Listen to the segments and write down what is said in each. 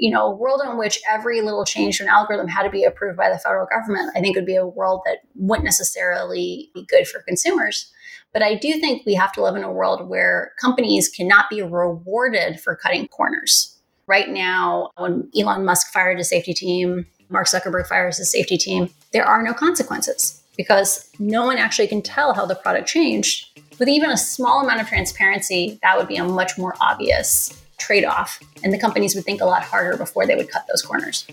you know, a world in which every little change to an algorithm had to be approved by the federal government, I think would be a world that wouldn't necessarily be good for consumers. But I do think we have to live in a world where companies cannot be rewarded for cutting corners. Right now, when Elon Musk fired his safety team, Mark Zuckerberg fires his safety team, there are no consequences because no one actually can tell how the product changed. With even a small amount of transparency, that would be a much more obvious trade off. And the companies would think a lot harder before they would cut those corners.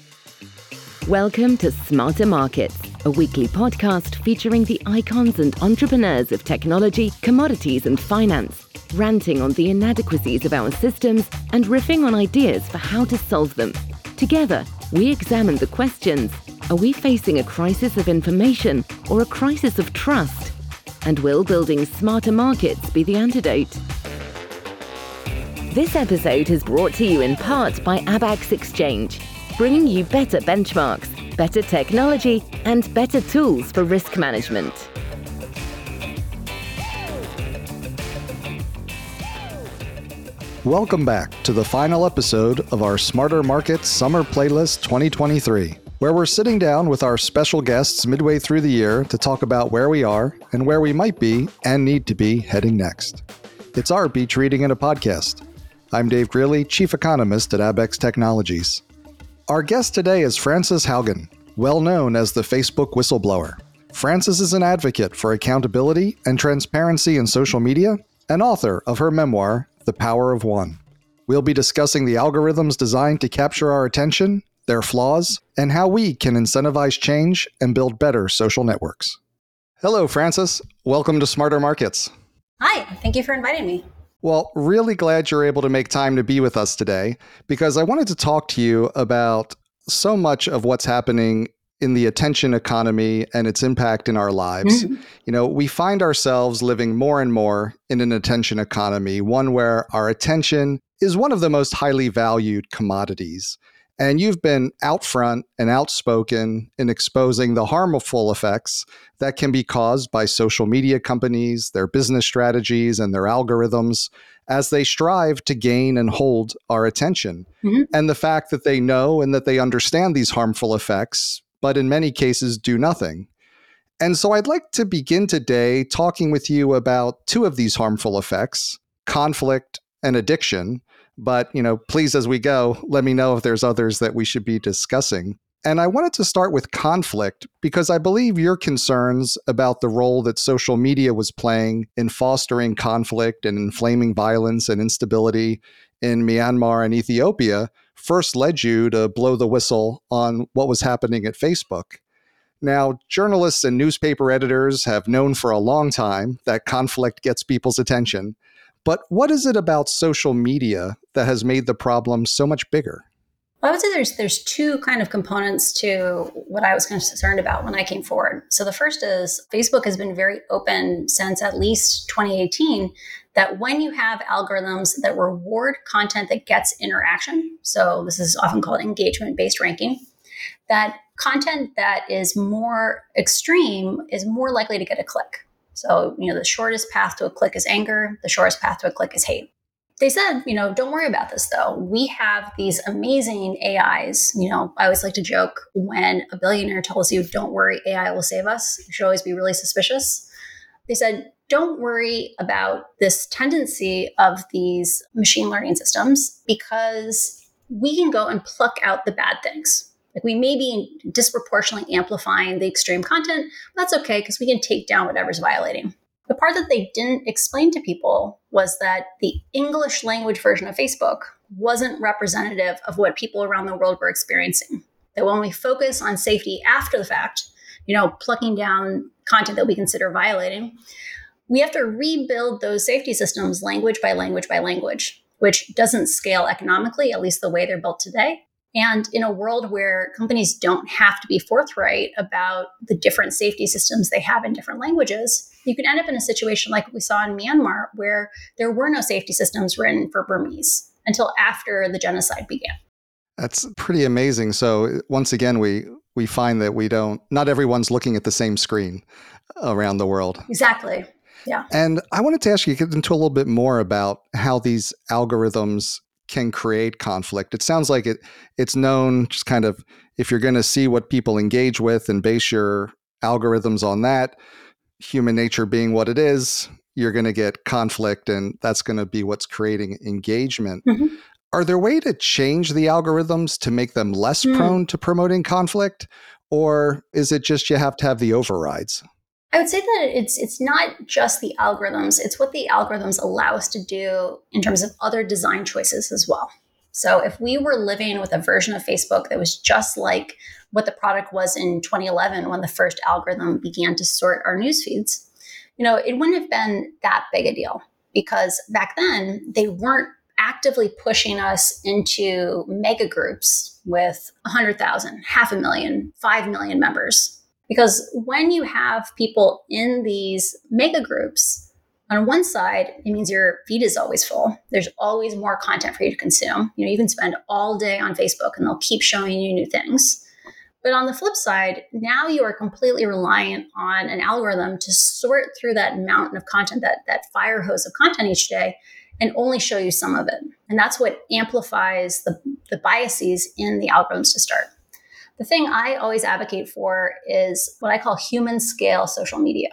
Welcome to Smarter Markets, a weekly podcast featuring the icons and entrepreneurs of technology, commodities, and finance, ranting on the inadequacies of our systems and riffing on ideas for how to solve them. Together, we examine the questions Are we facing a crisis of information or a crisis of trust? And will building smarter markets be the antidote? This episode is brought to you in part by Abaxx Exchange, bringing you better benchmarks, better technology, and better tools for risk management. Welcome back to the final episode of our Smarter Markets Summer Playlist 2023, where we're sitting down with our special guests midway through the year to talk about where we are and where we might be and need to be heading next. It's our Beach Reading in a Podcast. I'm Dave Greely, Chief Economist at Abaxx Technologies. Our guest today is Frances Haugen, well known as the Facebook whistleblower. Frances is an advocate for accountability and transparency in social media and author of her memoir, The Power of One. We'll be discussing the algorithms designed to capture our attention, their flaws, and how we can incentivize change and build better social networks. Hello, Frances. Welcome to Smarter Markets. Hi, thank you for inviting me. Well, really glad you're able to make time to be with us today because I wanted to talk to you about so much of what's happening in the attention economy and its impact in our lives. Mm-hmm. You know, we find ourselves living more and more in an attention economy, one where our attention is one of the most highly valued commodities. And you've been out front and outspoken in exposing the harmful effects that can be caused by social media companies, their business strategies, and their algorithms as they strive to gain and hold our attention. Mm-hmm. And the fact that they know and that they understand these harmful effects, but in many cases do nothing. And so I'd like to begin today talking with you about two of these harmful effects conflict and addiction but, you know, please, as we go, let me know if there's others that we should be discussing. And I wanted to start with conflict because I believe your concerns about the role that social media was playing in fostering conflict and inflaming violence and instability in Myanmar and Ethiopia first led you to blow the whistle on what was happening at Facebook. Now, journalists and newspaper editors have known for a long time that conflict gets people's attention. But what is it about social media that has made the problem so much bigger? Well, I would say there's there's two kind of components to what I was concerned about when I came forward. So the first is Facebook has been very open since at least 2018 that when you have algorithms that reward content that gets interaction, so this is often called engagement based ranking, that content that is more extreme is more likely to get a click. So, you know, the shortest path to a click is anger, the shortest path to a click is hate. They said, you know, don't worry about this though. We have these amazing AIs. You know, I always like to joke when a billionaire tells you, don't worry, AI will save us, you should always be really suspicious. They said, don't worry about this tendency of these machine learning systems because we can go and pluck out the bad things. Like we may be disproportionately amplifying the extreme content. That's okay because we can take down whatever's violating. The part that they didn't explain to people was that the English language version of Facebook wasn't representative of what people around the world were experiencing. That when we focus on safety after the fact, you know, plucking down content that we consider violating, we have to rebuild those safety systems language by language by language, which doesn't scale economically, at least the way they're built today. And in a world where companies don't have to be forthright about the different safety systems they have in different languages, you can end up in a situation like we saw in Myanmar, where there were no safety systems written for Burmese until after the genocide began. That's pretty amazing. So once again, we we find that we don't not everyone's looking at the same screen around the world. Exactly. Yeah. And I wanted to ask you get into a little bit more about how these algorithms can create conflict. It sounds like it it's known just kind of if you're going to see what people engage with and base your algorithms on that, human nature being what it is, you're going to get conflict and that's going to be what's creating engagement. Mm-hmm. Are there way to change the algorithms to make them less mm. prone to promoting conflict or is it just you have to have the overrides? I would say that it's it's not just the algorithms, it's what the algorithms allow us to do in terms of other design choices as well. So if we were living with a version of Facebook that was just like what the product was in 2011 when the first algorithm began to sort our news feeds, you know, it wouldn't have been that big a deal because back then they weren't actively pushing us into mega groups with 100,000, half a million, 5 million members. Because when you have people in these mega groups, on one side, it means your feed is always full. There's always more content for you to consume. You know, you can spend all day on Facebook and they'll keep showing you new things. But on the flip side, now you are completely reliant on an algorithm to sort through that mountain of content, that, that fire hose of content each day, and only show you some of it. And that's what amplifies the, the biases in the algorithms to start. The thing I always advocate for is what I call human scale social media.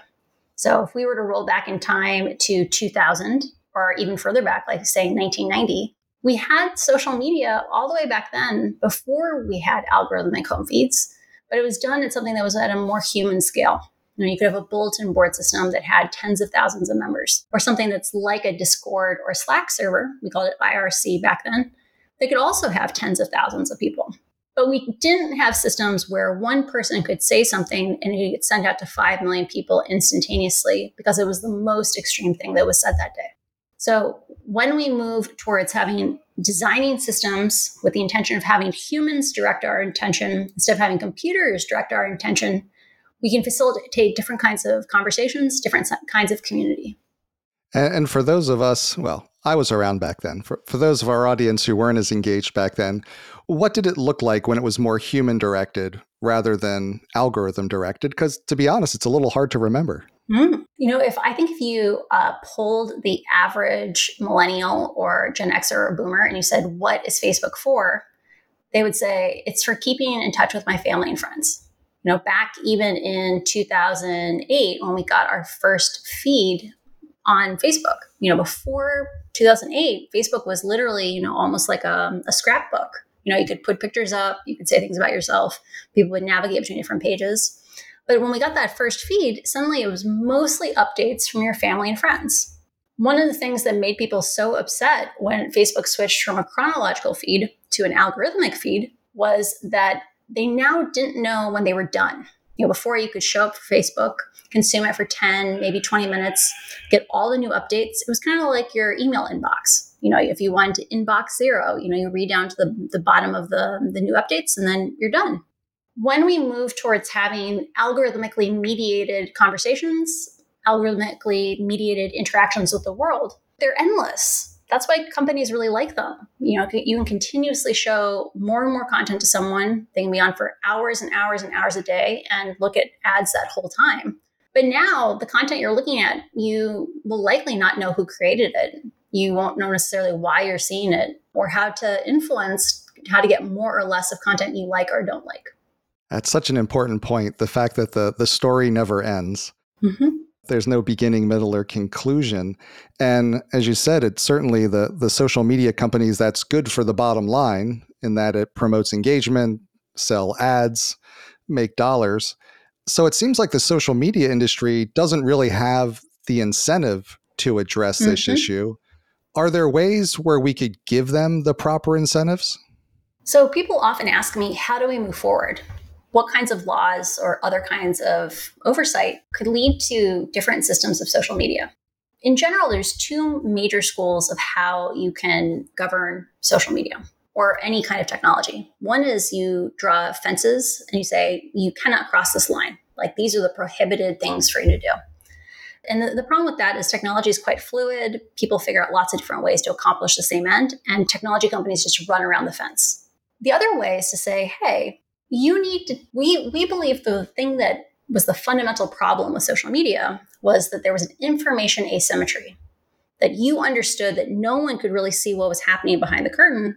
So if we were to roll back in time to 2000 or even further back, like say 1990, we had social media all the way back then before we had algorithmic home feeds, but it was done at something that was at a more human scale. You, know, you could have a bulletin board system that had tens of thousands of members, or something that's like a Discord or Slack server. We called it IRC back then. They could also have tens of thousands of people. But we didn't have systems where one person could say something and it could send out to 5 million people instantaneously because it was the most extreme thing that was said that day. So when we move towards having designing systems with the intention of having humans direct our intention instead of having computers direct our intention, we can facilitate different kinds of conversations, different kinds of community. And, for those of us, well, I was around back then. For, for those of our audience who weren't as engaged back then, what did it look like when it was more human directed rather than algorithm directed? Because to be honest, it's a little hard to remember. Mm. You know, if I think if you uh, pulled the average millennial or Gen Xer or Boomer and you said, "What is Facebook for?" they would say, "It's for keeping in touch with my family and friends." You know, back even in 2008 when we got our first feed on Facebook. You know, before 2008, Facebook was literally, you know, almost like a, a scrapbook. You know, you could put pictures up, you could say things about yourself, people would navigate between different pages. But when we got that first feed, suddenly it was mostly updates from your family and friends. One of the things that made people so upset when Facebook switched from a chronological feed to an algorithmic feed was that they now didn't know when they were done. You know, before you could show up for Facebook, consume it for 10, maybe 20 minutes, get all the new updates. It was kind of like your email inbox. You know, if you wanted to inbox zero, you know, you read down to the, the bottom of the, the new updates and then you're done. When we move towards having algorithmically mediated conversations, algorithmically mediated interactions with the world, they're endless that's why companies really like them. You know, you can continuously show more and more content to someone. They can be on for hours and hours and hours a day and look at ads that whole time. But now the content you're looking at, you will likely not know who created it. You won't know necessarily why you're seeing it or how to influence how to get more or less of content you like or don't like. That's such an important point. The fact that the, the story never ends. Mm-hmm. There's no beginning, middle, or conclusion. And as you said, it's certainly the, the social media companies that's good for the bottom line in that it promotes engagement, sell ads, make dollars. So it seems like the social media industry doesn't really have the incentive to address mm-hmm. this issue. Are there ways where we could give them the proper incentives? So people often ask me, how do we move forward? What kinds of laws or other kinds of oversight could lead to different systems of social media? In general, there's two major schools of how you can govern social media or any kind of technology. One is you draw fences and you say, you cannot cross this line. Like these are the prohibited things for you to do. And the, the, problem with that is technology is quite fluid. People figure out lots of different ways to accomplish the same end, and technology companies just run around the fence. The other way is to say, hey, you need to, we, we believe the thing that was the fundamental problem with social media was that there was an information asymmetry that you understood that no one could really see what was happening behind the curtain.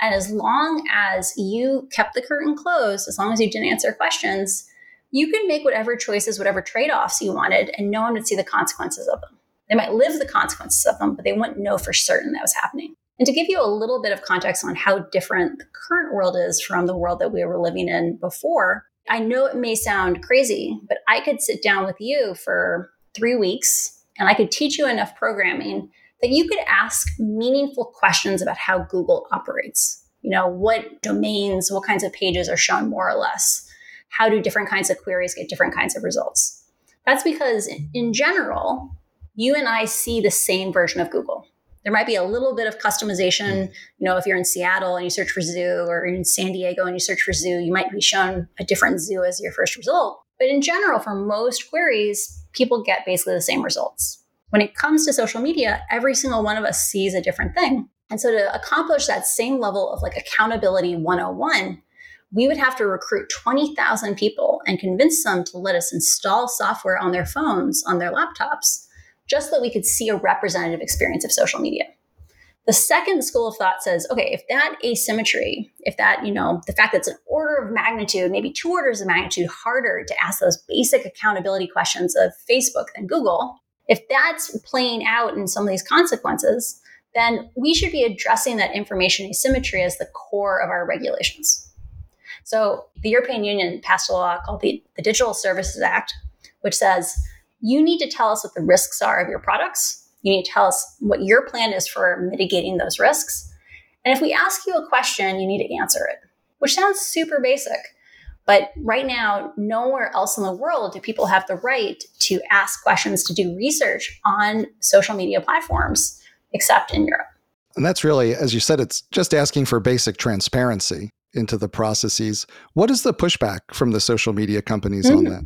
And as long as you kept the curtain closed, as long as you didn't answer questions, you could make whatever choices, whatever trade offs you wanted, and no one would see the consequences of them. They might live the consequences of them, but they wouldn't know for certain that was happening. And to give you a little bit of context on how different the current world is from the world that we were living in before, I know it may sound crazy, but I could sit down with you for three weeks and I could teach you enough programming that you could ask meaningful questions about how Google operates. You know, what domains, what kinds of pages are shown more or less? How do different kinds of queries get different kinds of results? That's because, in general, you and I see the same version of Google. There might be a little bit of customization. Hmm. You know, if you're in Seattle and you search for zoo, or in San Diego and you search for zoo, you might be shown a different zoo as your first result. But in general, for most queries, people get basically the same results. When it comes to social media, every single one of us sees a different thing. And so to accomplish that same level of like accountability 101, we would have to recruit 20,000 people and convince them to let us install software on their phones, on their laptops, just so that we could see a representative experience of social media. The second school of thought says, okay, if that asymmetry, if that, you know, the fact that it's an order of magnitude, maybe two orders of magnitude harder to ask those basic accountability questions of Facebook than Google, if that's playing out in some of these consequences, then we should be addressing that information asymmetry as the core of our regulations. So the European Union passed a law called the, the Digital Services Act, which says you need to tell us what the risks are of your products. You need to tell us what your plan is for mitigating those risks. And if we ask you a question, you need to answer it, which sounds super basic. But right now, nowhere else in the world do people have the right to ask questions, to do research on social media platforms, except in Europe. And that's really, as you said, it's just asking for basic transparency into the processes. What is the pushback from the social media companies mm-hmm. on that?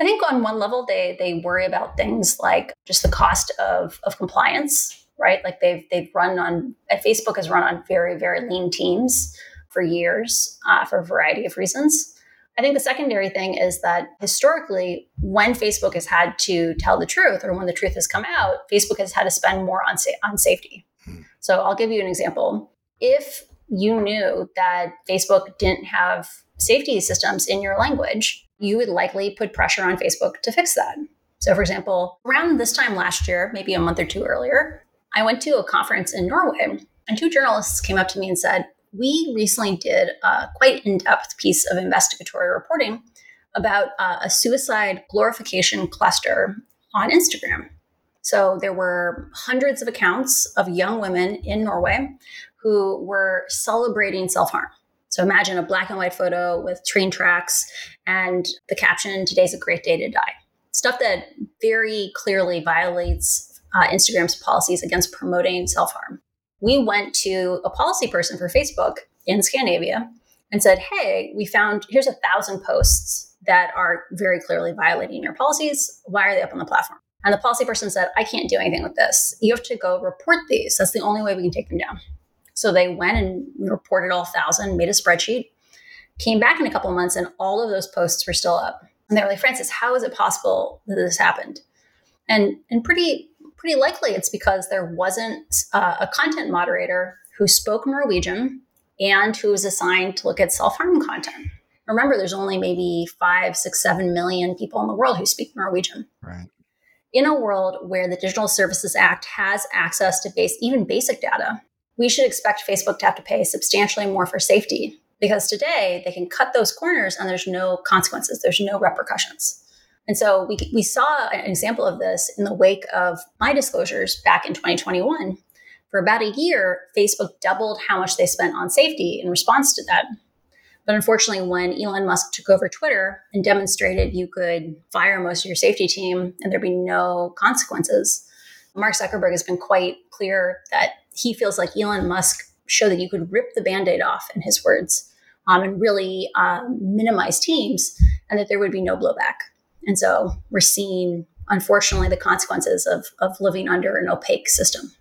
I think on one level they they worry about things like just the cost of of compliance, right? Like they've they've run on Facebook has run on very very lean teams for years uh, for a variety of reasons. I think the secondary thing is that historically, when Facebook has had to tell the truth or when the truth has come out, Facebook has had to spend more on, sa- on safety. Hmm. So I'll give you an example. If you knew that Facebook didn't have safety systems in your language, you would likely put pressure on Facebook to fix that. So, for example, around this time last year, maybe a month or two earlier, I went to a conference in Norway, and two journalists came up to me and said, we recently did a quite in depth piece of investigatory reporting about uh, a suicide glorification cluster on Instagram. So there were hundreds of accounts of young women in Norway who were celebrating self harm. So imagine a black and white photo with train tracks and the caption, Today's a great day to die. Stuff that very clearly violates uh, Instagram's policies against promoting self harm we went to a policy person for Facebook in Scandinavia and said, Hey, we found here's a thousand posts that are very clearly violating your policies. Why are they up on the platform? And the policy person said, I can't do anything with this. You have to go report these. That's the only way we can take them down. So they went and reported all thousand, made a spreadsheet, came back in a couple of months, and all of those posts were still up. And they were like, Frances, how is it possible that this happened? And and pretty pretty likely it's because there wasn't uh, a content moderator who spoke Norwegian and who was assigned to look at self harm content. Remember, there's only maybe five, six, seven million people in the world who speak Norwegian. Right. In a world where the Digital Services Act has access to base, even basic data, we should expect Facebook to have to pay substantially more for safety because today they can cut those corners and there's no consequences, there's no repercussions. And so we, we saw an example of this in the wake of my disclosures back in 2021. For about a year, Facebook doubled how much they spent on safety in response to that. But unfortunately, when Elon Musk took over Twitter and demonstrated you could fire most of your safety team and there'd be no consequences, Mark Zuckerberg has been quite clear that he feels like Elon Musk showed that you could rip the band aid off, in his words, um, and really um, minimize teams and that there would be no blowback. And so we're seeing, unfortunately, the consequences of, of living under an opaque system.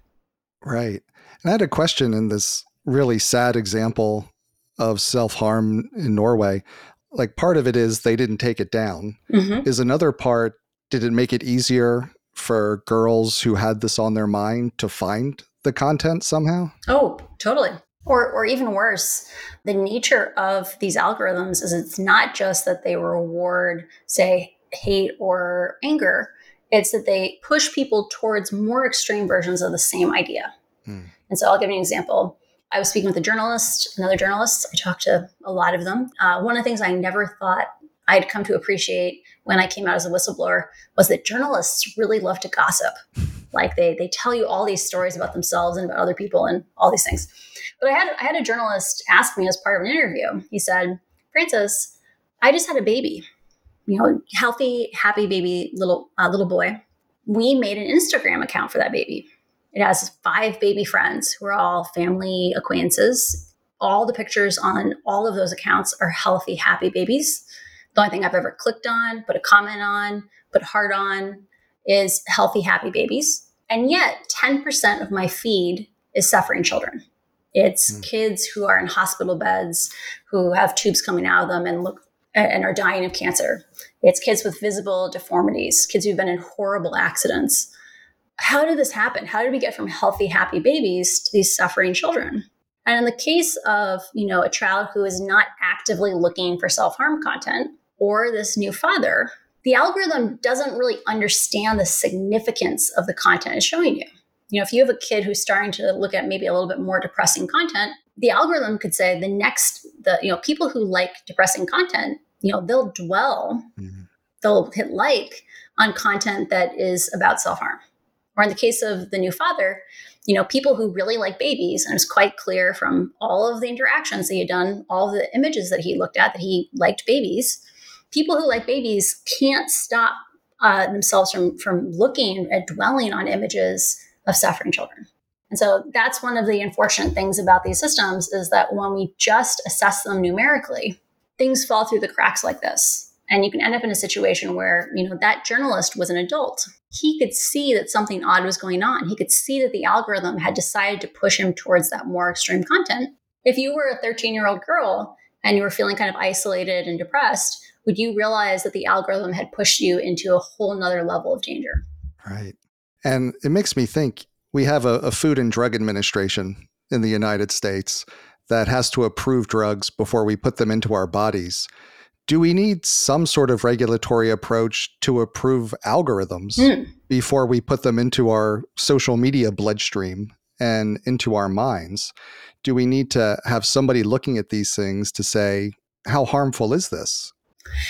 Right. And I had a question in this really sad example of self harm in Norway. Like part of it is they didn't take it down. Mm-hmm. Is another part, did it make it easier for girls who had this on their mind to find the content somehow? Oh, totally. Or, or even worse, the nature of these algorithms is it's not just that they reward, say, hate or anger, it's that they push people towards more extreme versions of the same idea. Hmm. And so I'll give you an example. I was speaking with a journalist, another journalist. I talked to a lot of them. Uh, one of the things I never thought I'd come to appreciate when I came out as a whistleblower was that journalists really love to gossip. Like they they tell you all these stories about themselves and about other people and all these things. But I had I had a journalist ask me as part of an interview. He said, "Frances, I just had a baby. You know, healthy, happy baby, little uh, little boy. We made an Instagram account for that baby. It has five baby friends who are all family acquaintances. All the pictures on all of those accounts are healthy, happy babies." The only thing I've ever clicked on, put a comment on, put heart on is healthy, happy babies. And yet, 10% of my feed is suffering children. It's mm. kids who are in hospital beds, who have tubes coming out of them and look and are dying of cancer. It's kids with visible deformities, kids who've been in horrible accidents. How did this happen? How did we get from healthy, happy babies to these suffering children? And in the case of, you know, a child who is not actively looking for self-harm content, or this new father, the algorithm doesn't really understand the significance of the content it's showing you. You know, if you have a kid who's starting to look at maybe a little bit more depressing content, the algorithm could say the next, the, you know, people who like depressing content, you know, they'll dwell, mm-hmm. they'll hit like on content that is about self harm. Or in the case of the new father, you know, people who really like babies, and it's quite clear from all of the interactions that he had done, all the images that he looked at, that he liked babies people who like babies can't stop uh, themselves from from looking at dwelling on images of suffering children. And so that's one of the unfortunate things about these systems is that when we just assess them numerically, things fall through the cracks like this. And you can end up in a situation where, you know, that journalist was an adult. He could see that something odd was going on. He could see that the algorithm had decided to push him towards that more extreme content. If you were a 13 year old girl and you were feeling kind of isolated and depressed, would you realize that the algorithm had pushed you into a whole nother level of danger? Right. And it makes me think we have a, a Food and Drug Administration in the United States that has to approve drugs before we put them into our bodies. Do we need some sort of regulatory approach to approve algorithms mm. before we put them into our social media bloodstream and into our minds? Do we need to have somebody looking at these things to say, how harmful is this?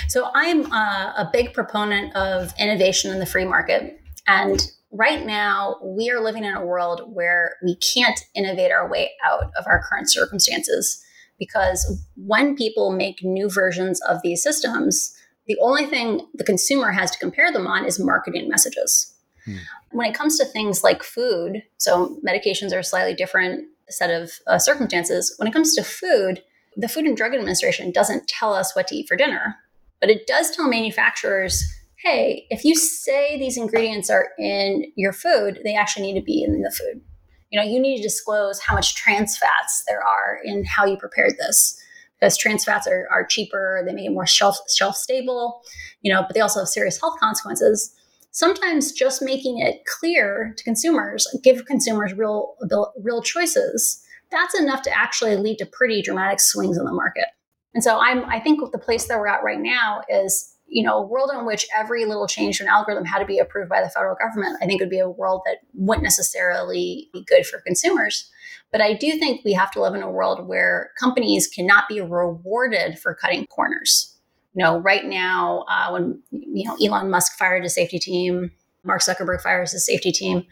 So I'm a, a big proponent of innovation in the free market. And right now, we are living in a world where we can't innovate our way out of our current circumstances because when people make new versions of these systems, the only thing the consumer has to compare them on is marketing messages. Hmm. When it comes to things like food, so medications are a slightly different set of uh, circumstances. When it comes to food, the Food and Drug Administration doesn't tell us what to eat for dinner. But it does tell manufacturers, hey, if you say these ingredients are in your food, they actually need to be in the food. You know, you need to disclose how much trans fats there are in how you prepared this. Because trans fats are, are cheaper, they make it more shelf shelf stable, you know, but they also have serious health consequences. Sometimes just making it clear to consumers, give consumers real real choices, that's enough to actually lead to pretty dramatic swings in the market. And so I'm I think the place that we're at right now is you know, a world in which every little change to an algorithm had to be approved by the federal government, I think it would be a world that wouldn't necessarily be good for consumers. But I do think we have to live in a world where companies cannot be rewarded for cutting corners. You know, right now, uh, when you know Elon Musk fired his safety team, Mark Zuckerberg fires his safety team,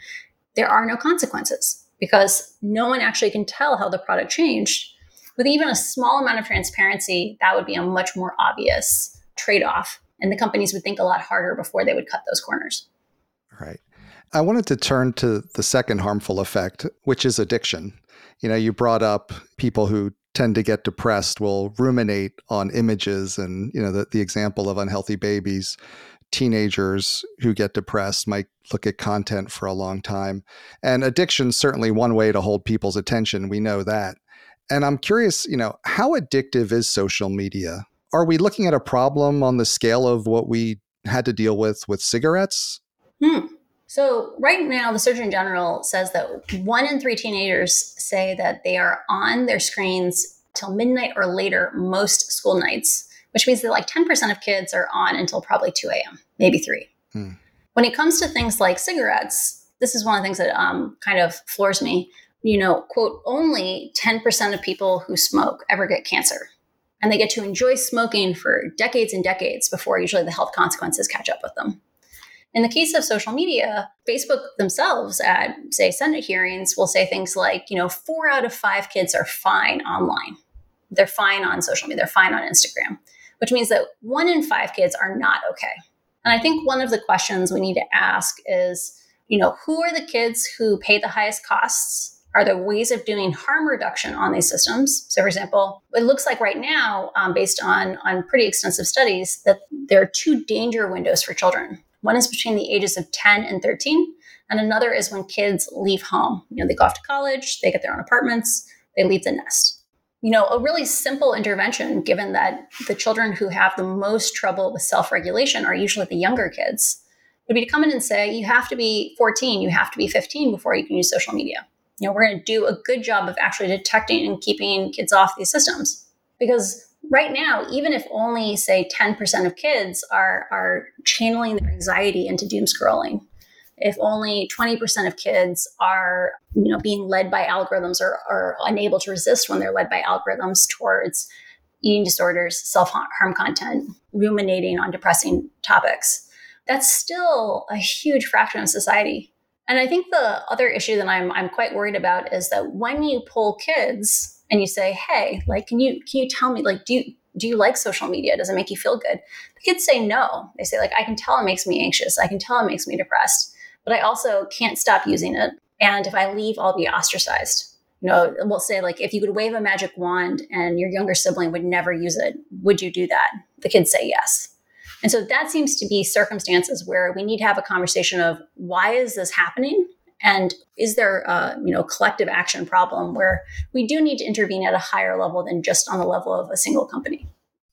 there are no consequences because no one actually can tell how the product changed with even a small amount of transparency, that would be a much more obvious trade off. And the companies would think a lot harder before they would cut those corners. Right. I wanted to turn to the second harmful effect, which is addiction. You know, you brought up people who tend to get depressed will ruminate on images and, you know, the, the example of unhealthy babies. Teenagers who get depressed might look at content for a long time. And addiction is certainly one way to hold people's attention. We know that. And I'm curious, you know, how addictive is social media? Are we looking at a problem on the scale of what we had to deal with with cigarettes? Hmm. So, right now, the Surgeon General says that one in three teenagers say that they are on their screens till midnight or later most school nights, which means that like 10% of kids are on until probably 2 a.m., maybe 3. Hmm. When it comes to things like cigarettes, this is one of the things that um, kind of floors me. You know, quote, only 10% of people who smoke ever get cancer. And they get to enjoy smoking for decades and decades before usually the health consequences catch up with them. In the case of social media, Facebook themselves at, say, Senate hearings will say things like, you know, four out of five kids are fine online. They're fine on social media, they're fine on Instagram, which means that one in five kids are not okay. And I think one of the questions we need to ask is, you know, who are the kids who pay the highest costs? Are there ways of doing harm reduction on these systems? So, for example, it looks like right now, um, based on on pretty extensive studies, that there are two danger windows for children. One is between the ages of 10 and 13, and another is when kids leave home. You know, they go off to college, they get their own apartments, they leave the nest. You know, a really simple intervention, given that the children who have the most trouble with self regulation are usually the younger kids, would be to come in and say, you have to be 14, you have to be 15 before you can use social media. You know, we're going to do a good job of actually detecting and keeping kids off these systems. Because right now, even if only say 10% of kids are, are channeling their anxiety into doom scrolling, if only 20% of kids are you know being led by algorithms or are unable to resist when they're led by algorithms towards eating disorders self-harm content ruminating on depressing topics that's still a huge fraction of society and i think the other issue that i'm, I'm quite worried about is that when you pull kids and you say, "Hey, like, can you can you tell me like do you do you like social media? Does it make you feel good?" The kids say no. They say like, "I can tell it makes me anxious. I can tell it makes me depressed, but I also can't stop using it. And if I leave, I'll be ostracized." You know, we'll say like, if you could wave a magic wand and your younger sibling would never use it, would you do that? The kids say yes. And so that seems to be circumstances where we need to have a conversation of why is this happening? And is there a you know collective action problem where we do need to intervene at a higher level than just on the level of a single company?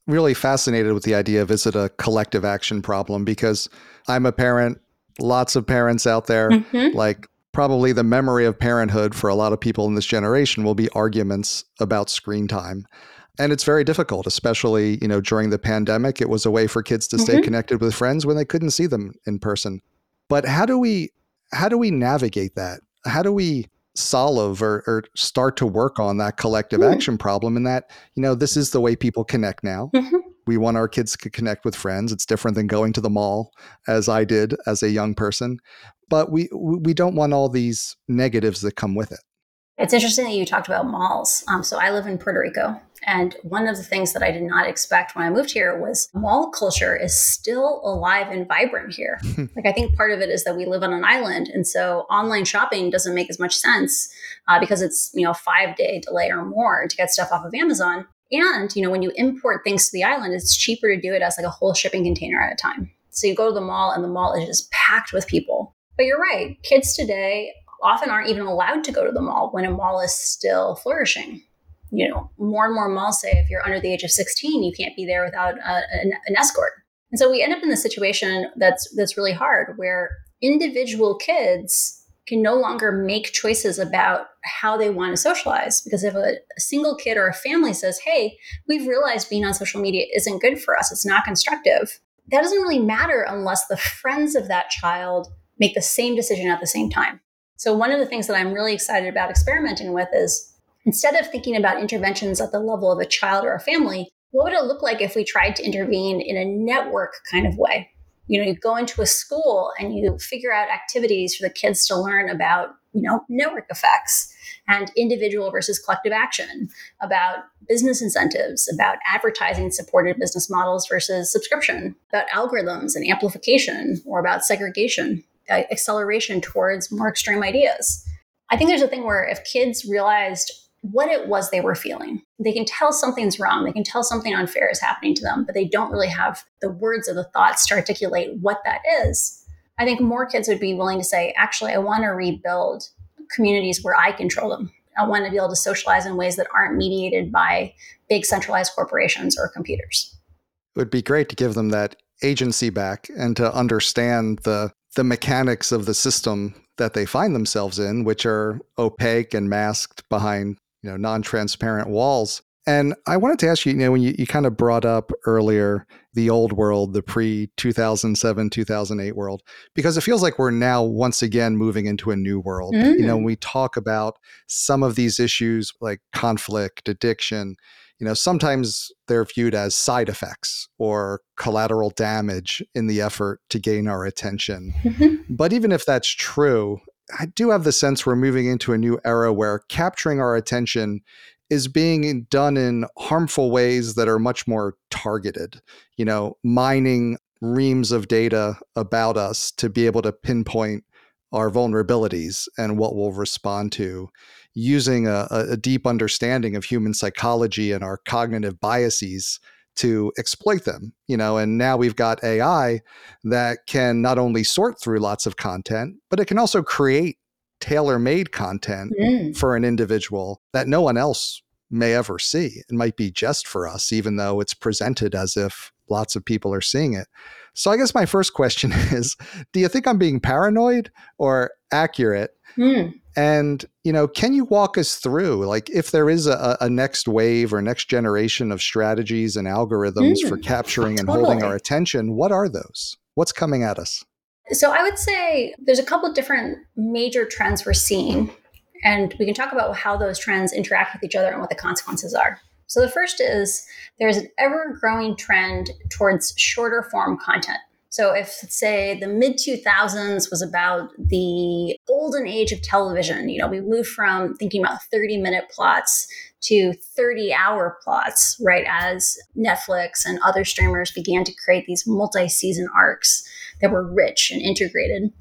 Really fascinated with the idea of is it a collective action problem? Because I'm a parent, lots of parents out there, mm-hmm. like probably the memory of parenthood for a lot of people in this generation will be arguments about screen time. And it's very difficult, especially, you know, during the pandemic. It was a way for kids to stay mm-hmm. connected with friends when they couldn't see them in person. But how do we how do we navigate that? How do we solve or, or start to work on that collective mm. action problem? And that, you know, this is the way people connect now. Mm-hmm. We want our kids to connect with friends. It's different than going to the mall, as I did as a young person. But we we don't want all these negatives that come with it. It's interesting that you talked about malls. Um, so I live in Puerto Rico, and one of the things that I did not expect when I moved here was mall culture is still alive and vibrant here. like, I think part of it is that we live on an island. And so online shopping doesn't make as much sense uh, because it's, you know, five day delay or more to get stuff off of Amazon. And, you know, when you import things to the island, it's cheaper to do it as like a whole shipping container at a time. So you go to the mall and the mall is just packed with people. But you're right, kids today often aren't even allowed to go to the mall when a mall is still flourishing. You know, more and more malls say if you're under the age of 16, you can't be there without a, an, an escort. And so we end up in the situation that's that's really hard, where individual kids can no longer make choices about how they want to socialize. Because if a, a, single kid or a family says hey we've realized being on social media isn't good for us it's not constructive that doesn't really matter unless the friends of that child make the same decision at the same time so one of the things that i'm really excited about experimenting with is Instead of thinking about interventions at the level of a child or a family, what would it look like if we tried to intervene in a network kind of way? You know, you go into a school and you figure out activities for the kids to learn about, you know, network effects and individual versus collective action, about business incentives, about advertising supported business models versus subscription, about algorithms and amplification, or about segregation, acceleration towards more extreme ideas. I think there's a thing where if kids realized what it was they were feeling. They can tell something's wrong. They can tell something unfair is happening to them, but they don't really have the words or the thoughts to articulate what that is. I think more kids would be willing to say, actually, I want to rebuild communities where I control them. I want to be able to socialize in ways that aren't mediated by big centralized corporations or computers. It would be great to give them that agency back and to understand the the mechanics of the system that they find themselves in, which are opaque and masked behind you know non-transparent walls. And I wanted to ask you, you know, when you, you kind of brought up earlier the old world, the pre 2007, 2008 world, because it feels like we're now once again moving into a new world. Mm. You know, when mm. we talk about some of these issues like conflict, addiction, you know, sometimes they're viewed as side effects or collateral damage in the effort to gain our attention. Mm-hmm. But even if that's true, I do have the sense we're moving into a new era where capturing our attention is being done in harmful ways that are much more targeted. You know, mining reams of data about us to be able to pinpoint our vulnerabilities and what we'll respond to using a, a, deep understanding of human psychology and our cognitive biases to exploit them you know and now we've got ai that can not only sort through lots of content but it can also create tailor-made content mm. for an individual that no one else may ever see it might be just for us even though it's presented as if lots of people are seeing it so i guess my first question is do you think i'm being paranoid or accurate mm. And, you know, can you walk us through, like, if there is a, a next wave or next generation of strategies and algorithms mm, for capturing and totally. holding our attention, what are those? What's coming at us? So I would say there's a couple of different major trends we're seeing, and we can talk about how those trends interact with each other and what the consequences are. So the first is there's an ever growing trend towards shorter form content. So, if, say, the mid 2000s was about the golden age of television, you know, we moved from thinking about 30 minute plots to 30 hour plots, right? As Netflix and other streamers began to create these multi season arcs that were rich and integrated.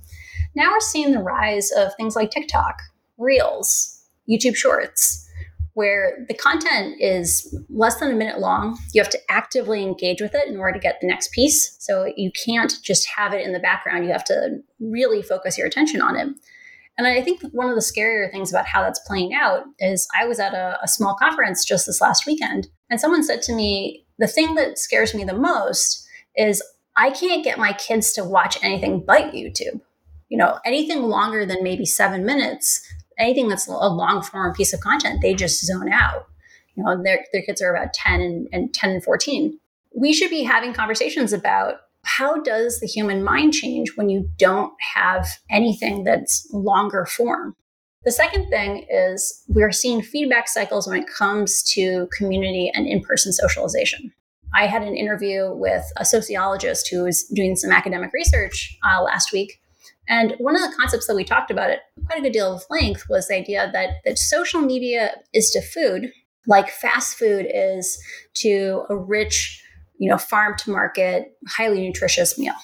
Now we're seeing the rise of things like TikTok, Reels, YouTube Shorts where the content is less than a minute long. You have to actively engage with it in order to get the next piece. So you can't just have it in the background. You have to really focus your attention on it. And I think one of the scarier things about how that's playing out is I was at a, a small conference just this last weekend, and someone said to me, The thing that scares me the most is I can't get my kids to watch anything but YouTube. You know, anything longer than maybe seven minutes, anything that's a long form piece of content, they just zone out. You know, their, their kids are about 10 and, and 10 and 14. We should be having conversations about how does the human mind change when you don't have anything that's longer form? The second thing is we're seeing feedback cycles when it comes to community and in person socialization. I had an interview with a sociologist who was doing some academic research uh, last week and one of the concepts that we talked about at quite a good deal of length was the idea that, that social media is to food, like fast food is to a rich, you know, farm to market, highly nutritious meal,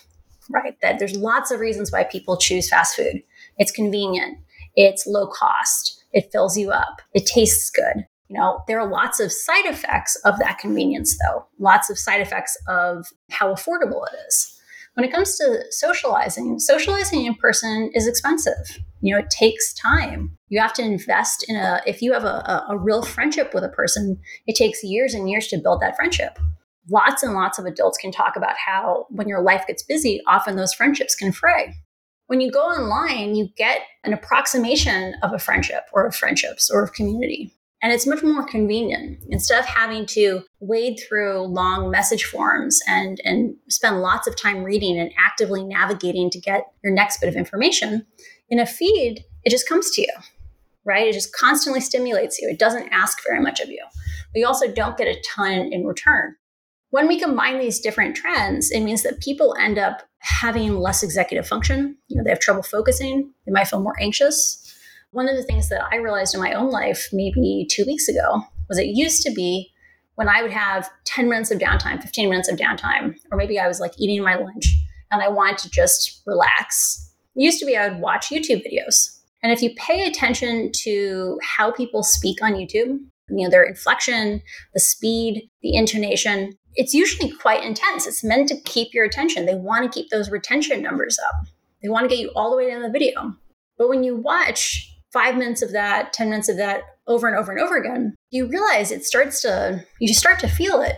right? That there's lots of reasons why people choose fast food. It's convenient, it's low cost, it fills you up, it tastes good. You know, there are lots of side effects of that convenience, though, lots of side effects of how affordable it is when it comes to socializing, socializing in person is expensive. You know, it takes time. You have to invest in a, if you have a, a, real friendship with a person, it takes years and years to build that friendship. Lots and lots of adults can talk about how when your life gets busy, often those friendships can fray. When you go online, you get an approximation of a friendship or of friendships or of community. And it's much more convenient. Instead of having to wade through long message forms and, and spend lots of time reading and actively navigating to get your next bit of information, in a feed, it just comes to you, right? It just constantly stimulates you. It doesn't ask very much of you. But you also don't get a ton in return. When we combine these different trends, it means that people end up having less executive function. You know, they have trouble focusing, they might feel more anxious, one of the things that I realized in my own life maybe two weeks ago was it used to be when I would have 10 minutes of downtime, 15 minutes of downtime, or maybe I was like eating my lunch and I wanted to just relax. It used to be I would watch YouTube videos. And if you pay attention to how people speak on YouTube, you know, their inflection, the speed, the intonation, it's usually quite intense. It's meant to keep your attention. They want to keep those retention numbers up. They want to get you all the way down the video. But when you watch five minutes of that, 10 minutes of that over and over and over again, you realize it starts to, you start to feel it.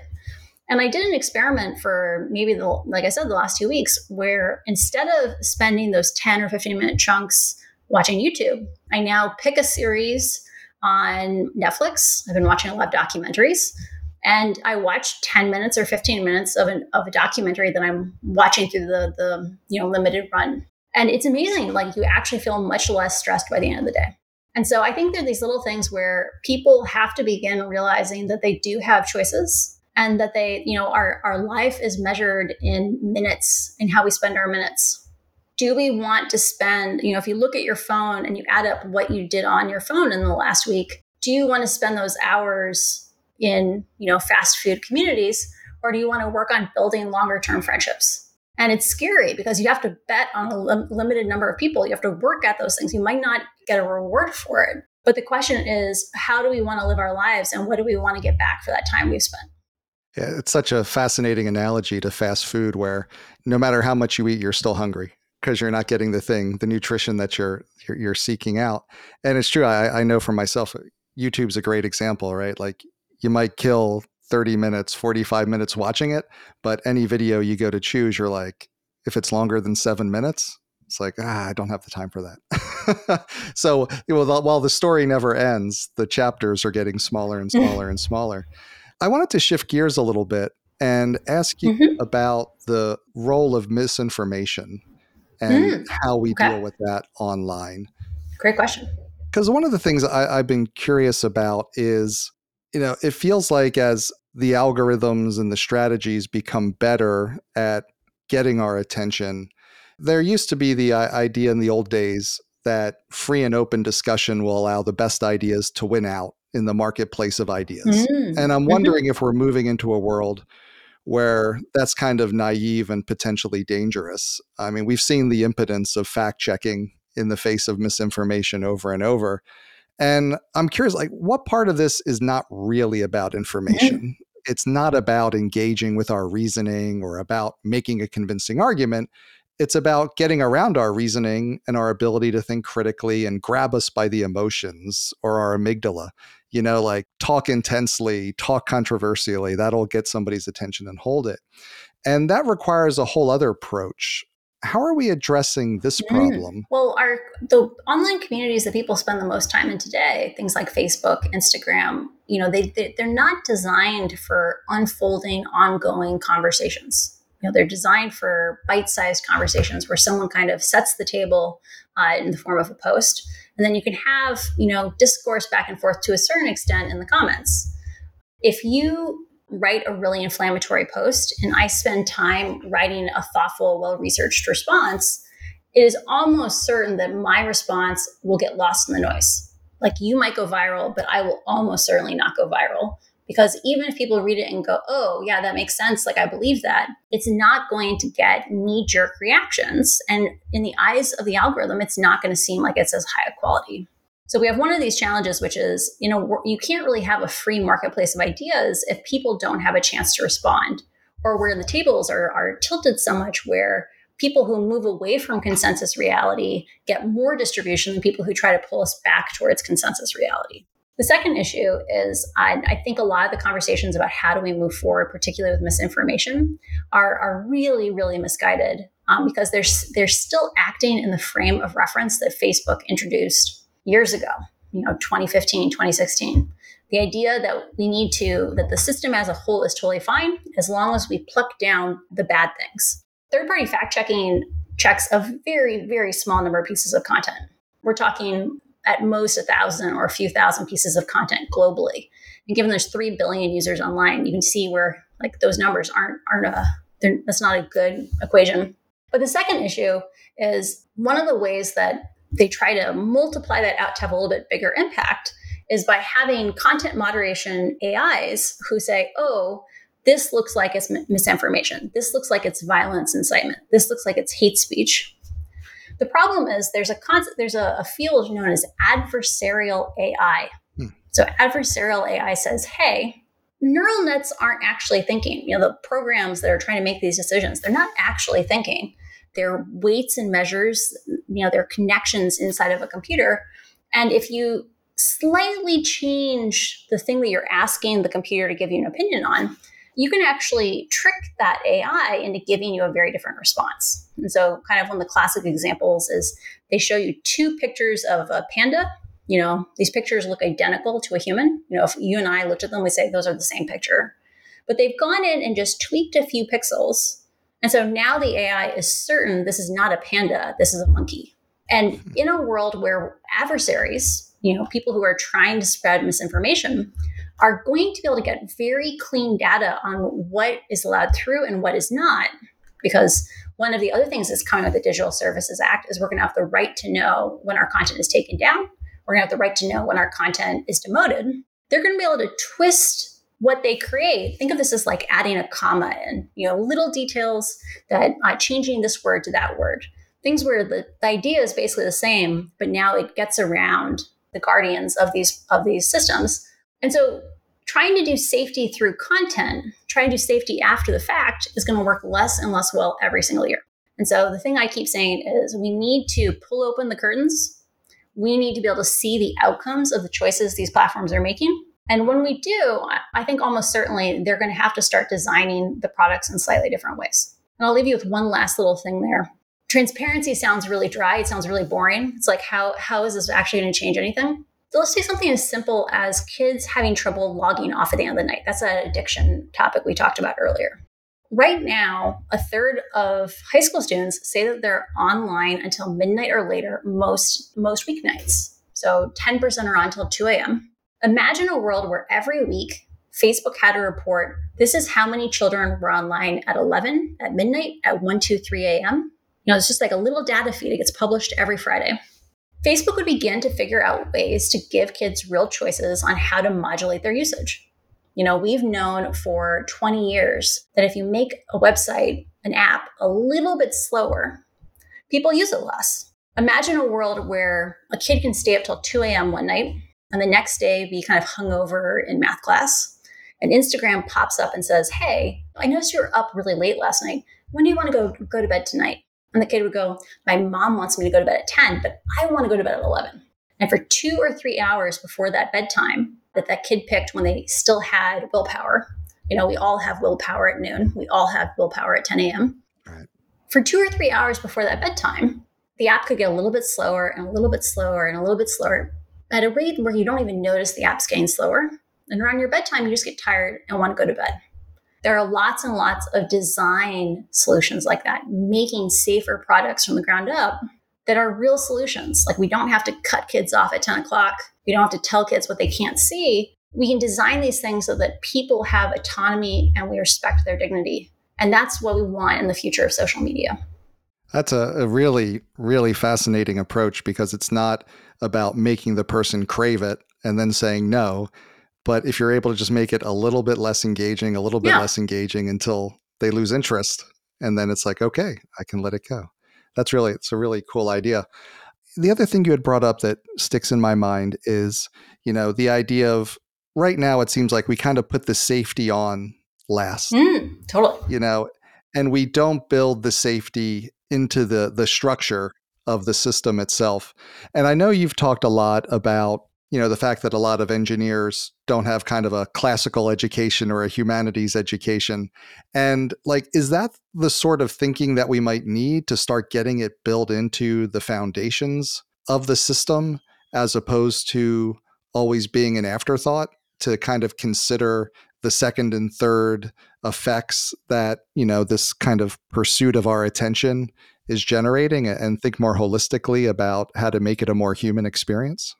And I did an experiment for maybe the, like I said, the last two weeks, where instead of spending those 10 or 15 minute chunks watching YouTube, I now pick a series on Netflix. I've been watching a lot of documentaries. And I watch 10 minutes or 15 minutes of, an, of a documentary that I'm watching through the, the you know limited run. And it's amazing. Like you actually feel much less stressed by the end of the day. And so I think there are these little things where people have to begin realizing that they do have choices and that they, you know, our, our life is measured in minutes and how we spend our minutes. Do we want to spend, you know, if you look at your phone and you add up what you did on your phone in the last week, do you want to spend those hours in, you know, fast food communities or do you want to work on building longer term friendships? And it's scary because you have to bet on a lim- limited number of people. You have to work at those things. You might not get a reward for it. But the question is, how do we want to live our lives and what do we want to get back for that time we've spent? Yeah, it's such a fascinating analogy to fast food where no matter how much you eat, you're still hungry because you're not getting the thing, the nutrition that you're you're, you're seeking out. And it's true. I, I know for myself, YouTube's a great example, right? Like you might kill 30 minutes, 45 minutes watching it, but any video you go to choose, you're like, if it's longer than seven minutes, it's like, ah, I don't have the time for that. so while the story never ends, the chapters are getting smaller and smaller and smaller. I wanted to shift gears a little bit and ask you mm-hmm. about the role of misinformation and mm. how we okay. deal with that online. Great question. Because one of the things I, I've been curious about is, you know, it feels like as the algorithms and the strategies become better at getting our attention, there used to be the uh, idea in the old days that free and open discussion will allow the best ideas to win out in the marketplace of ideas. Mm. And I'm mm-hmm. wondering if we're moving into a world where that's kind of naive and potentially dangerous. I mean, we've seen the impotence of fact checking in the face of misinformation over and over. And I'm curious, like, what part of this is not really about mm-hmm. information? It's not about engaging with our reasoning or about making a convincing argument it's about getting around our reasoning and our ability to think critically and grab us by the emotions or our amygdala. You know, like talk intensely, talk controversially, that'll get somebody's attention and hold it. And that requires a whole other approach. How are we addressing this mm. problem? Well, our the online communities that people spend the most time in today, things like Facebook, Instagram, you know, they, they they're not designed for unfolding, ongoing conversations you know they're designed for bite-sized conversations where someone kind of sets the table uh, in the form of a post and then you can have you know discourse back and forth to a certain extent in the comments if you write a really inflammatory post and i spend time writing a thoughtful well-researched response it is almost certain that my response will get lost in the noise like you might go viral but i will almost certainly not go viral because even if people read it and go, oh, yeah, that makes sense, like I believe that, it's not going to get knee jerk reactions. And in the eyes of the algorithm, it's not going to seem like it's as high a quality. So we have one of these challenges, which is, you know, you can't really have a free marketplace of ideas if people don't have a chance to respond, or where the tables are, are tilted so much where people who move away from consensus reality get more distribution than people who try to pull us back towards consensus reality. The second issue is I, I, think a lot of the conversations about how do we move forward, particularly with misinformation, are, are really, really misguided um, because they're, they're still acting in the frame of reference that Facebook introduced years ago, you know, 2015, 2016. The idea that we need to, that the system as a whole is totally fine as long as we pluck down the bad things. Third party fact checking checks a very, very small number of pieces of content. We're talking at most a thousand or a few thousand pieces of content globally. And given there's three billion users online, you can see where like those numbers aren't aren't a that's not a good equation. But the second issue is one of the ways that they try to multiply that out to have a little bit bigger impact is by having content moderation AIs who say, oh, this looks like it's misinformation. This looks like it's violence incitement. This looks like it's hate speech. The problem is there's a concept, there's a, a field known as adversarial AI. Hmm. So adversarial AI says, hey, neural nets aren't actually thinking. You know, the programs that are trying to make these decisions, they're not actually thinking. They're weights and measures, you know, they're connections inside of a computer. And if you slightly change the thing that you're asking the computer to give you an opinion on, you can actually trick that AI into giving you a very different response. And so, kind of one of the classic examples is they show you two pictures of a panda. You know, these pictures look identical to a human. You know, if you and I looked at them, we say those are the same picture. But they've gone in and just tweaked a few pixels. And so now the AI is certain this is not a panda, this is a monkey. And in a world where adversaries, you know, people who are trying to spread misinformation, are going to be able to get very clean data on what is allowed through and what is not. Because one of the other things that's coming with the Digital Services Act is we're going to have the right to know when our content is taken down. We're going to have the right to know when our content is demoted. They're going to be able to twist what they create. Think of this as like adding a comma in, you know, little details that uh, changing this word to that word. Things where the, the idea is basically the same, but now it gets around the guardians of these of these systems and so trying to do safety through content, trying to do safety after the fact is going to work less and less well every single year. And so the thing I keep saying is we need to pull open the curtains. We need to be able to see the outcomes of the choices these platforms are making. And when we do, I think almost certainly they're going to have to start designing the products in slightly different ways. And I'll leave you with one last little thing there. Transparency sounds really dry. It sounds really boring. It's like, how, how is this actually going to change anything? So let's take something as simple as kids having trouble logging off at the end of the night. That's an addiction topic we talked about earlier. Right now, a third of high school students say that they're online until midnight or later most most weeknights. So 10% are on until 2 a.m. Imagine a world where every week Facebook had a report this is how many children were online at 11, at midnight, at 1, 2, 3 a.m. You know, it's just like a little data feed. It gets published every Friday. Facebook would begin to figure out ways to give kids real choices on how to modulate their usage. You know, we've known for 20 years that if you make a website, an app, a little bit slower, people use it less. Imagine a world where a kid can stay up till 2 a.m. one night and the next day be kind of hungover in math class. And Instagram pops up and says, Hey, I noticed you were up really late last night. When do you want to go, go to bed tonight? And the kid would go, My mom wants me to go to bed at 10, but I want to go to bed at 11. And for two or three hours before that bedtime that that kid picked when they still had willpower, you know, we all have willpower at noon, we all have willpower at 10 a.m. Right. For two or three hours before that bedtime, the app could get a little bit slower and a little bit slower and a little bit slower at a rate where you don't even notice the app's getting slower. And around your bedtime, you just get tired and want to go to bed. There are lots and lots of design solutions like that, making safer products from the ground up that are real solutions. Like we don't have to cut kids off at 10 o'clock. We don't have to tell kids what they can't see. We can design these things so that people have autonomy and we respect their dignity. And that's what we want in the future of social media. That's a, a really, really fascinating approach because it's not about making the person crave it and then saying no. But if you're able to just make it a little bit less engaging, a little bit yeah. less engaging until they lose interest, and then it's like, okay, I can let it go. That's really it's a really cool idea. The other thing you had brought up that sticks in my mind is, you know, the idea of right now it seems like we kind of put the safety on last. Mm, totally. You know, and we don't build the safety into the the structure of the system itself. And I know you've talked a lot about you know the fact that a lot of engineers don't have kind of a classical education or a humanities education and like is that the sort of thinking that we might need to start getting it built into the foundations of the system as opposed to always being an afterthought to kind of consider the second and third effects that you know this kind of pursuit of our attention is generating and think more holistically about how to make it a more human experience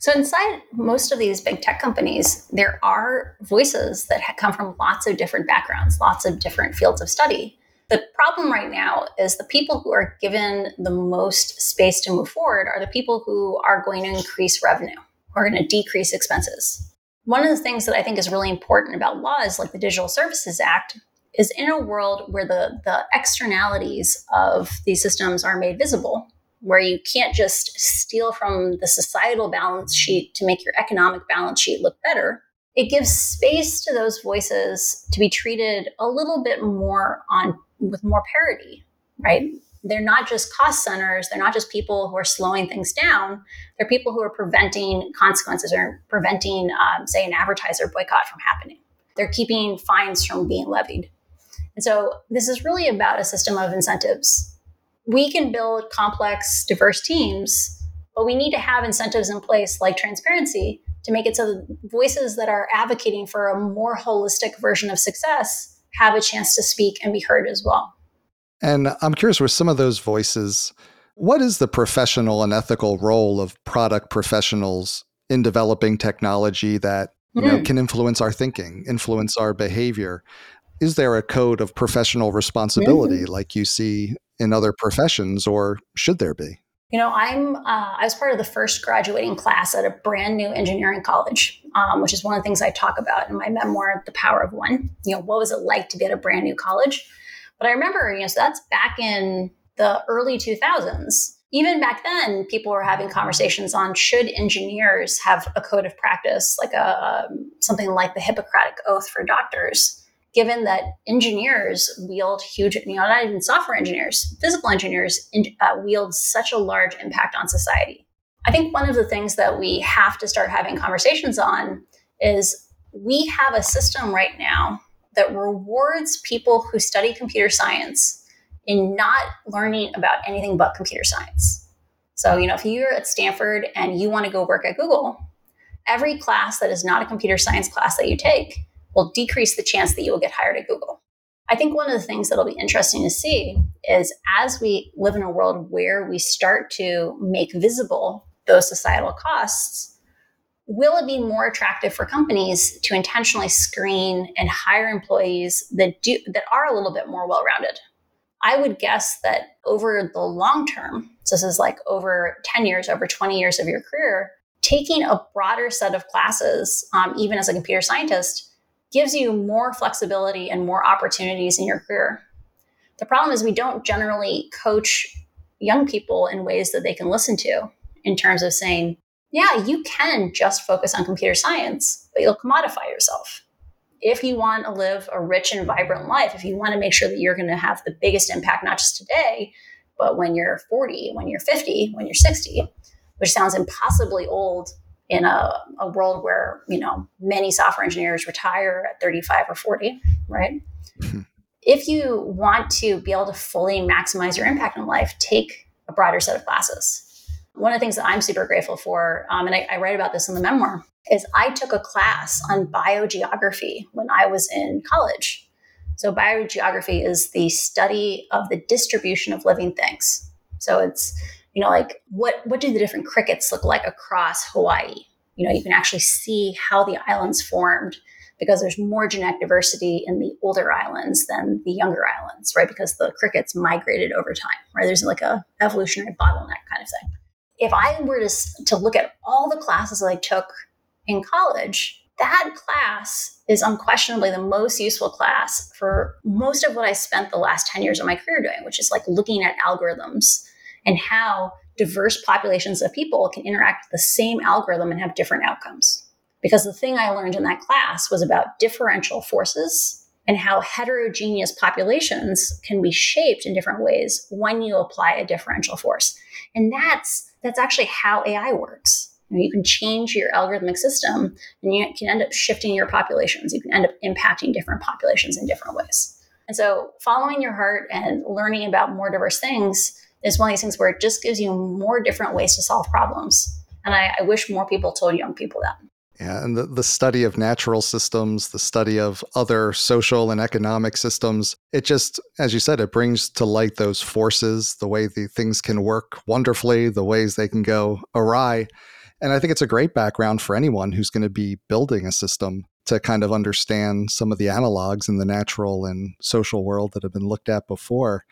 so, inside most of these big tech companies, there are voices that come from lots of different backgrounds, lots of different fields of study. The problem right now is the people who are given the most space to move forward are the people who are going to increase revenue, are going to decrease expenses. One of the things that I think is really important about laws like the Digital Services Act is in a world where the, the externalities of these systems are made visible, where you can't just steal from the societal balance sheet to make your economic balance sheet look better. It gives space to those voices to be treated a little bit more on with more parity, right? They're not just cost centers. They're not just people who are slowing things down. They're people who are preventing consequences or preventing, um, say, an advertiser boycott from happening. they're keeping fines from being levied. And so this is really about a system of incentives. We can build complex, diverse teams, but we need to have incentives in place like transparency to make it so that voices that are advocating for a more holistic version of success have a chance to speak and be heard as well. And I'm curious with some of those voices, what is the professional and ethical role of product professionals in developing technology that you know, mm. can influence our thinking, influence our behavior? Is there a code of professional responsibility mm-hmm. like you see in other professions, or should there be? You know, I'm uh, I was part of the first graduating class at a brand new engineering college, um, which is one of the things I talk about in my memoir, "The Power of One." You know, what was it like to be at a brand new college? But I remember, you know, so that's back in the early 2000s. Even back then, people were having conversations on should engineers have a code of practice, like a um, something like the Hippocratic Oath for doctors given that engineers wield huge, you know, not even software engineers, physical engineers uh, wield such a large impact on society. I think one of the things that we have to start having conversations on is we have a system right now that rewards people who study computer science in not learning about anything but computer science. So, you know, if you're at Stanford and you want to go work at Google, every class that is not a computer science class that you take will decrease the chance that you will get hired at Google. I think one of the things that'll be interesting to see is as we live in a world where we start to make visible those societal costs, will it be more attractive for companies to intentionally screen and hire employees that do that are a little bit more well-rounded? I would guess that over the long term, so this is like over 10 years, over 20 years of your career, taking a broader set of classes, um, even as a computer scientist, gives you more flexibility and more opportunities in your career. The problem is we don't generally coach young people in ways that they can listen to in terms of saying, yeah, you can just focus on computer science, but you'll commodify yourself. If you want to live a rich and vibrant life, if you want to make sure that you're going to have the biggest impact, not just today, but when you're 40, when you're 50, when you're 60, which sounds impossibly old in a, a world where you know many software engineers retire at 35 or 40 right mm-hmm. if you want to be able to fully maximize your impact in life take a broader set of classes one of the things that i'm super grateful for um, and I, I write about this in the memoir is i took a class on biogeography when i was in college. So biogeography is the study of the distribution of living things. So it's you know like what what do the different crickets look like across hawaii? You know you can actually see how the islands formed because there's more genetic diversity in the older islands than the younger islands right? Because the crickets migrated over time right? There's like a evolutionary bottleneck kind of thing if i were to, to look at all the classes i took in college that class is unquestionably the most useful class for most of what I spent the last 10 years of my career doing, which is like looking at algorithms and how diverse populations of people can interact with the same algorithm and have different outcomes. Because the thing I learned in that class was about differential forces and how heterogeneous populations can be shaped in different ways when you apply a differential force. And that's that's actually how AI works. You, know, you can change your algorithmic system and you can end up shifting your populations. You can end up impacting different populations in different ways. And so following your heart and learning about more diverse things is one of these things where it just gives you more different ways to solve problems. And I, I wish more people told young people that. And the, the study of natural systems, the study of other social and economic systems, it just, as you said, it brings to light those forces, the way the things can work wonderfully, the ways they can go awry. And I think it's a great background for anyone who's going to be building a system to kind of understand some of the analogs in the natural and social world that have been looked at before.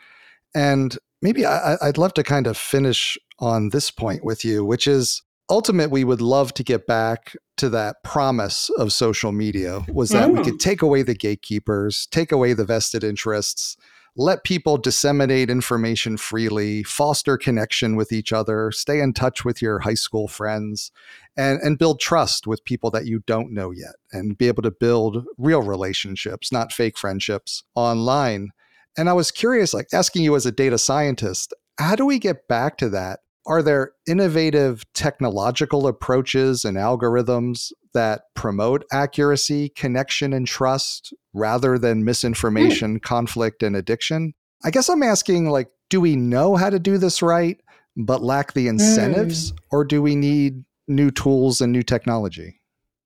And maybe I, would love to kind of finish on this point with you, which is ultimate we would love to get back to that promise of social media was that mm. we could mm. take away the gatekeepers, take away the vested interests, let people disseminate information freely, foster connection with each other, stay in touch with your high school friends, and, and build trust with people that you don't know yet, and be able to build real relationships, not fake friendships online. And I was curious, like asking you as a data scientist, how do we get back to that Are there innovative technological approaches and algorithms that promote accuracy, connection, and trust rather than misinformation, mm. conflict, and addiction? I guess I'm asking like, do we know how to do this right, but lack the incentives, mm. or do we need new tools and new technology?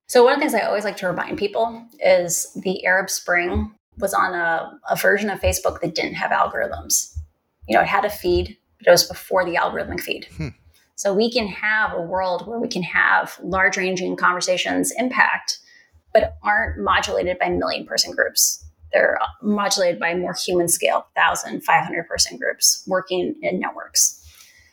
So, one of the things I always like to remind people is the Arab Spring was on a, a version of Facebook that didn't have algorithms. You know, it had a feed, but it was before the algorithmic feed. Hmm. So we can have a world where we can have large ranging conversations impact, but aren't modulated by million person groups. They're modulated by more human scale, 1,000, 500 person groups working in networks.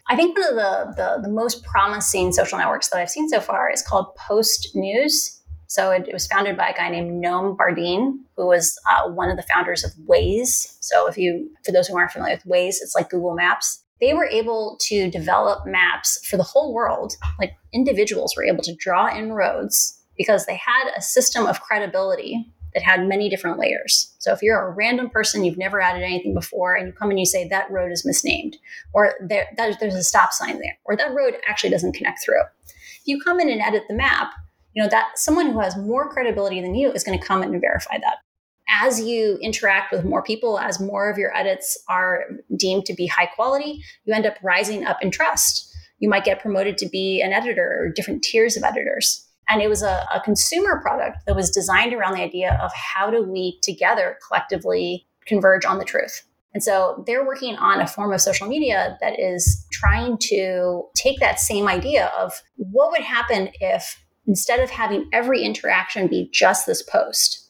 I think one of the, the, the, most promising social networks that I've seen so far is called Post News. So it, it was founded by a guy named Noam Bardin, who was uh, one of the founders of Waze. So if you, for those who aren't familiar with Waze, it's like Google Maps. They were able to develop maps for the whole world. Like individuals were able to draw in roads because they had a system of credibility that had many different layers. So if you're a random person, you've never added anything before, and you come and you say that road is misnamed, or there, that, there's a stop sign there, or that road actually doesn't connect through. If you come in and edit the map, you know that someone who has more credibility than you is going to come in and verify that. As you interact with more people, as more of your edits are deemed to be high quality, you end up rising up in trust. You might get promoted to be an editor or different tiers of editors and it was a, a consumer product that was designed around the idea of how do we together collectively converge on the truth. And so they're working on a form of social media that is trying to take that same idea of what would happen if instead of having every interaction be just this post,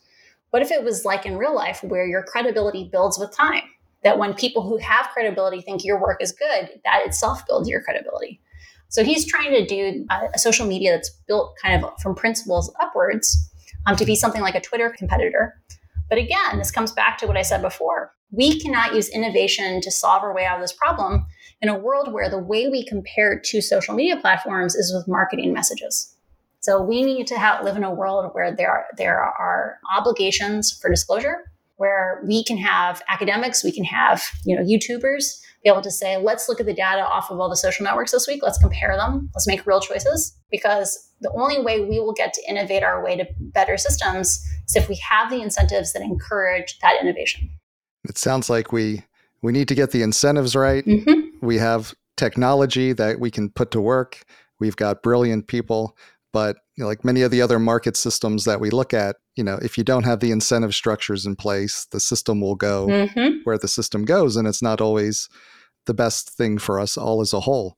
what if it was like in real life where your credibility builds with time? That when people who have credibility think your work is good, that itself builds your credibility. So he's trying to do a, social media that's built kind of from principles upwards um, to be something like a Twitter competitor. But again, this comes back to what I said before. We cannot use innovation to solve our way out of this problem in a world where the way we compare to social media platforms is with marketing messages. So we need to have, live in a world where there are, there are obligations for disclosure, where we can have academics, we can have you know YouTubers be able to say, let's look at the data off of all the social networks this week. Let's compare them. Let's make real choices because the only way we will get to innovate our way to better systems is if we have the incentives that encourage that innovation. It sounds like we we need to get the incentives right. Mm-hmm. We have technology that we can put to work. We've got brilliant people, but you know, like many of the other market systems that we look at, you know, if you don't have the incentive structures in place, the system will go mm-hmm. where the system goes, and it's not always the best thing for us all as a whole.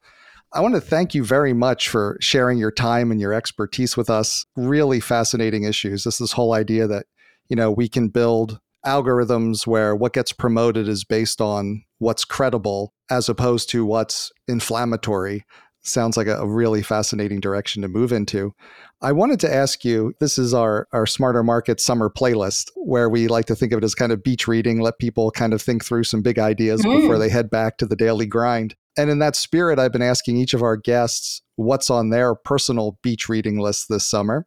I want to thank you very much for sharing your time and your expertise with us. Really fascinating issues. This this whole idea that you know we can build algorithms where what gets promoted is based on what's credible as opposed to what's inflammatory sounds like a, really fascinating direction to move into. I wanted to ask you this is our, our Smarter Market summer playlist, where we like to think of it as kind of beach reading, let people kind of think through some big ideas mm. before they head back to the daily grind. And in that spirit, I've been asking each of our guests what's on their personal beach reading list this summer.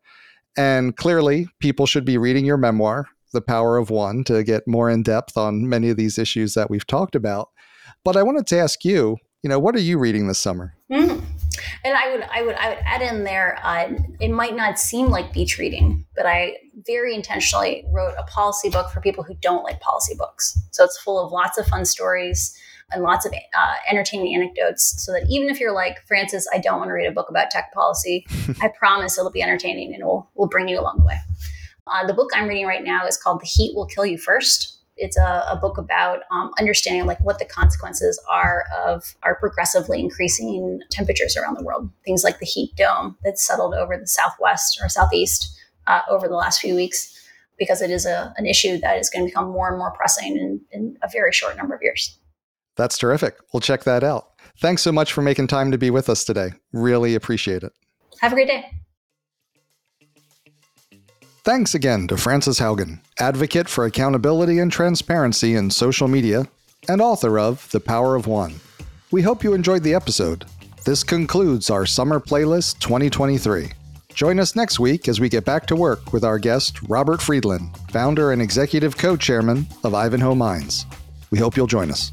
And clearly, people should be reading your memoir, The Power of One, to get more in depth on many of these issues that we've talked about. But I wanted to ask you you know, what are you reading this summer? Mm. And I would, I would, I would add in there. Uh, it might not seem like beach reading, but I very intentionally wrote a policy book for people who don't like policy books. So it's full of lots of fun stories and lots of uh, entertaining anecdotes, so that even if you're like Frances, I don't want to read a book about tech policy, I promise it'll be entertaining and will will bring you along the way. Uh, the book I'm reading right now is called "The Heat Will Kill You First it's a, a book about um, understanding like what the consequences are of our progressively increasing temperatures around the world. Things like the heat dome that's settled over the southwest or southeast uh, over the last few weeks, because it is a, an issue that is going to become more and more pressing in, in a very short number of years. That's terrific. We'll check that out. Thanks so much for making time to be with us today. Really appreciate it. Have a great day. Thanks again to Frances Haugen, advocate for accountability and transparency in social media and author of The Power of One. We hope you enjoyed the episode. This concludes our Summer Playlist 2023. Join us next week as we get back to work with our guest, Robert Friedland, founder and executive co chairman of Ivanhoe Mines. We hope you'll join us.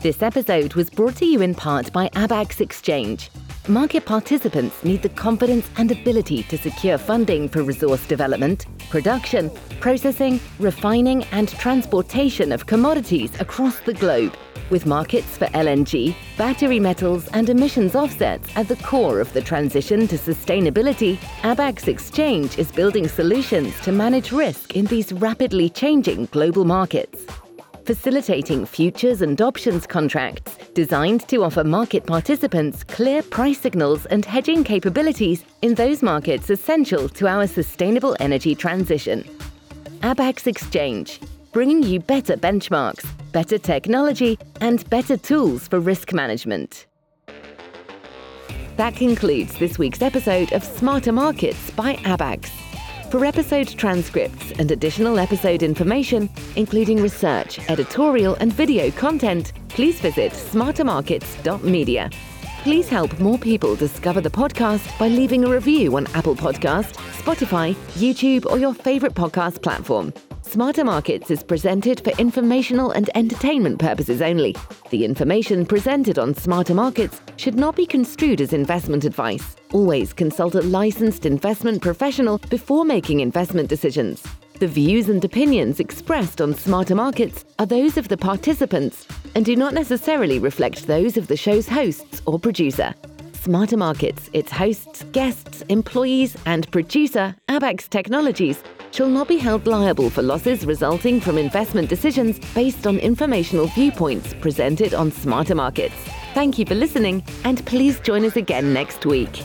This episode was brought to you in part by Abaxx Exchange. Market participants need the confidence and ability to secure funding for resource development, production, processing, refining, and transportation of commodities across the globe, with markets for LNG, battery metals, and emissions offsets at the core of the transition to sustainability. Abaxx Exchange is building solutions to manage risk in these rapidly changing global markets facilitating futures and options contracts designed to offer market participants clear price signals and hedging capabilities in those markets essential to our sustainable energy transition. Abaxx Exchange, bringing you better benchmarks, better technology, and better tools for risk management. That concludes this week's episode of Smarter Markets by Abaxx. For episode transcripts and additional episode information, including research, editorial, and video content, please visit smartermarkets.media. Please help more people discover the podcast by leaving a review on Apple Podcast, Spotify, YouTube, or your favorite podcast platform. Smarter Markets is presented for informational and entertainment purposes only. The information presented on Smarter Markets should not be construed as investment advice. Always consult a licensed investment professional before making investment decisions. The views and opinions expressed on Smarter Markets are those of the participants and do not necessarily reflect those of the show's hosts or producer. Smarter Markets, its hosts, guests, employees, and producer, Abaxx Technologies, shall not be held liable for losses resulting from investment decisions based on informational viewpoints presented on Smarter Markets. Thank you for listening, and please join us again next week.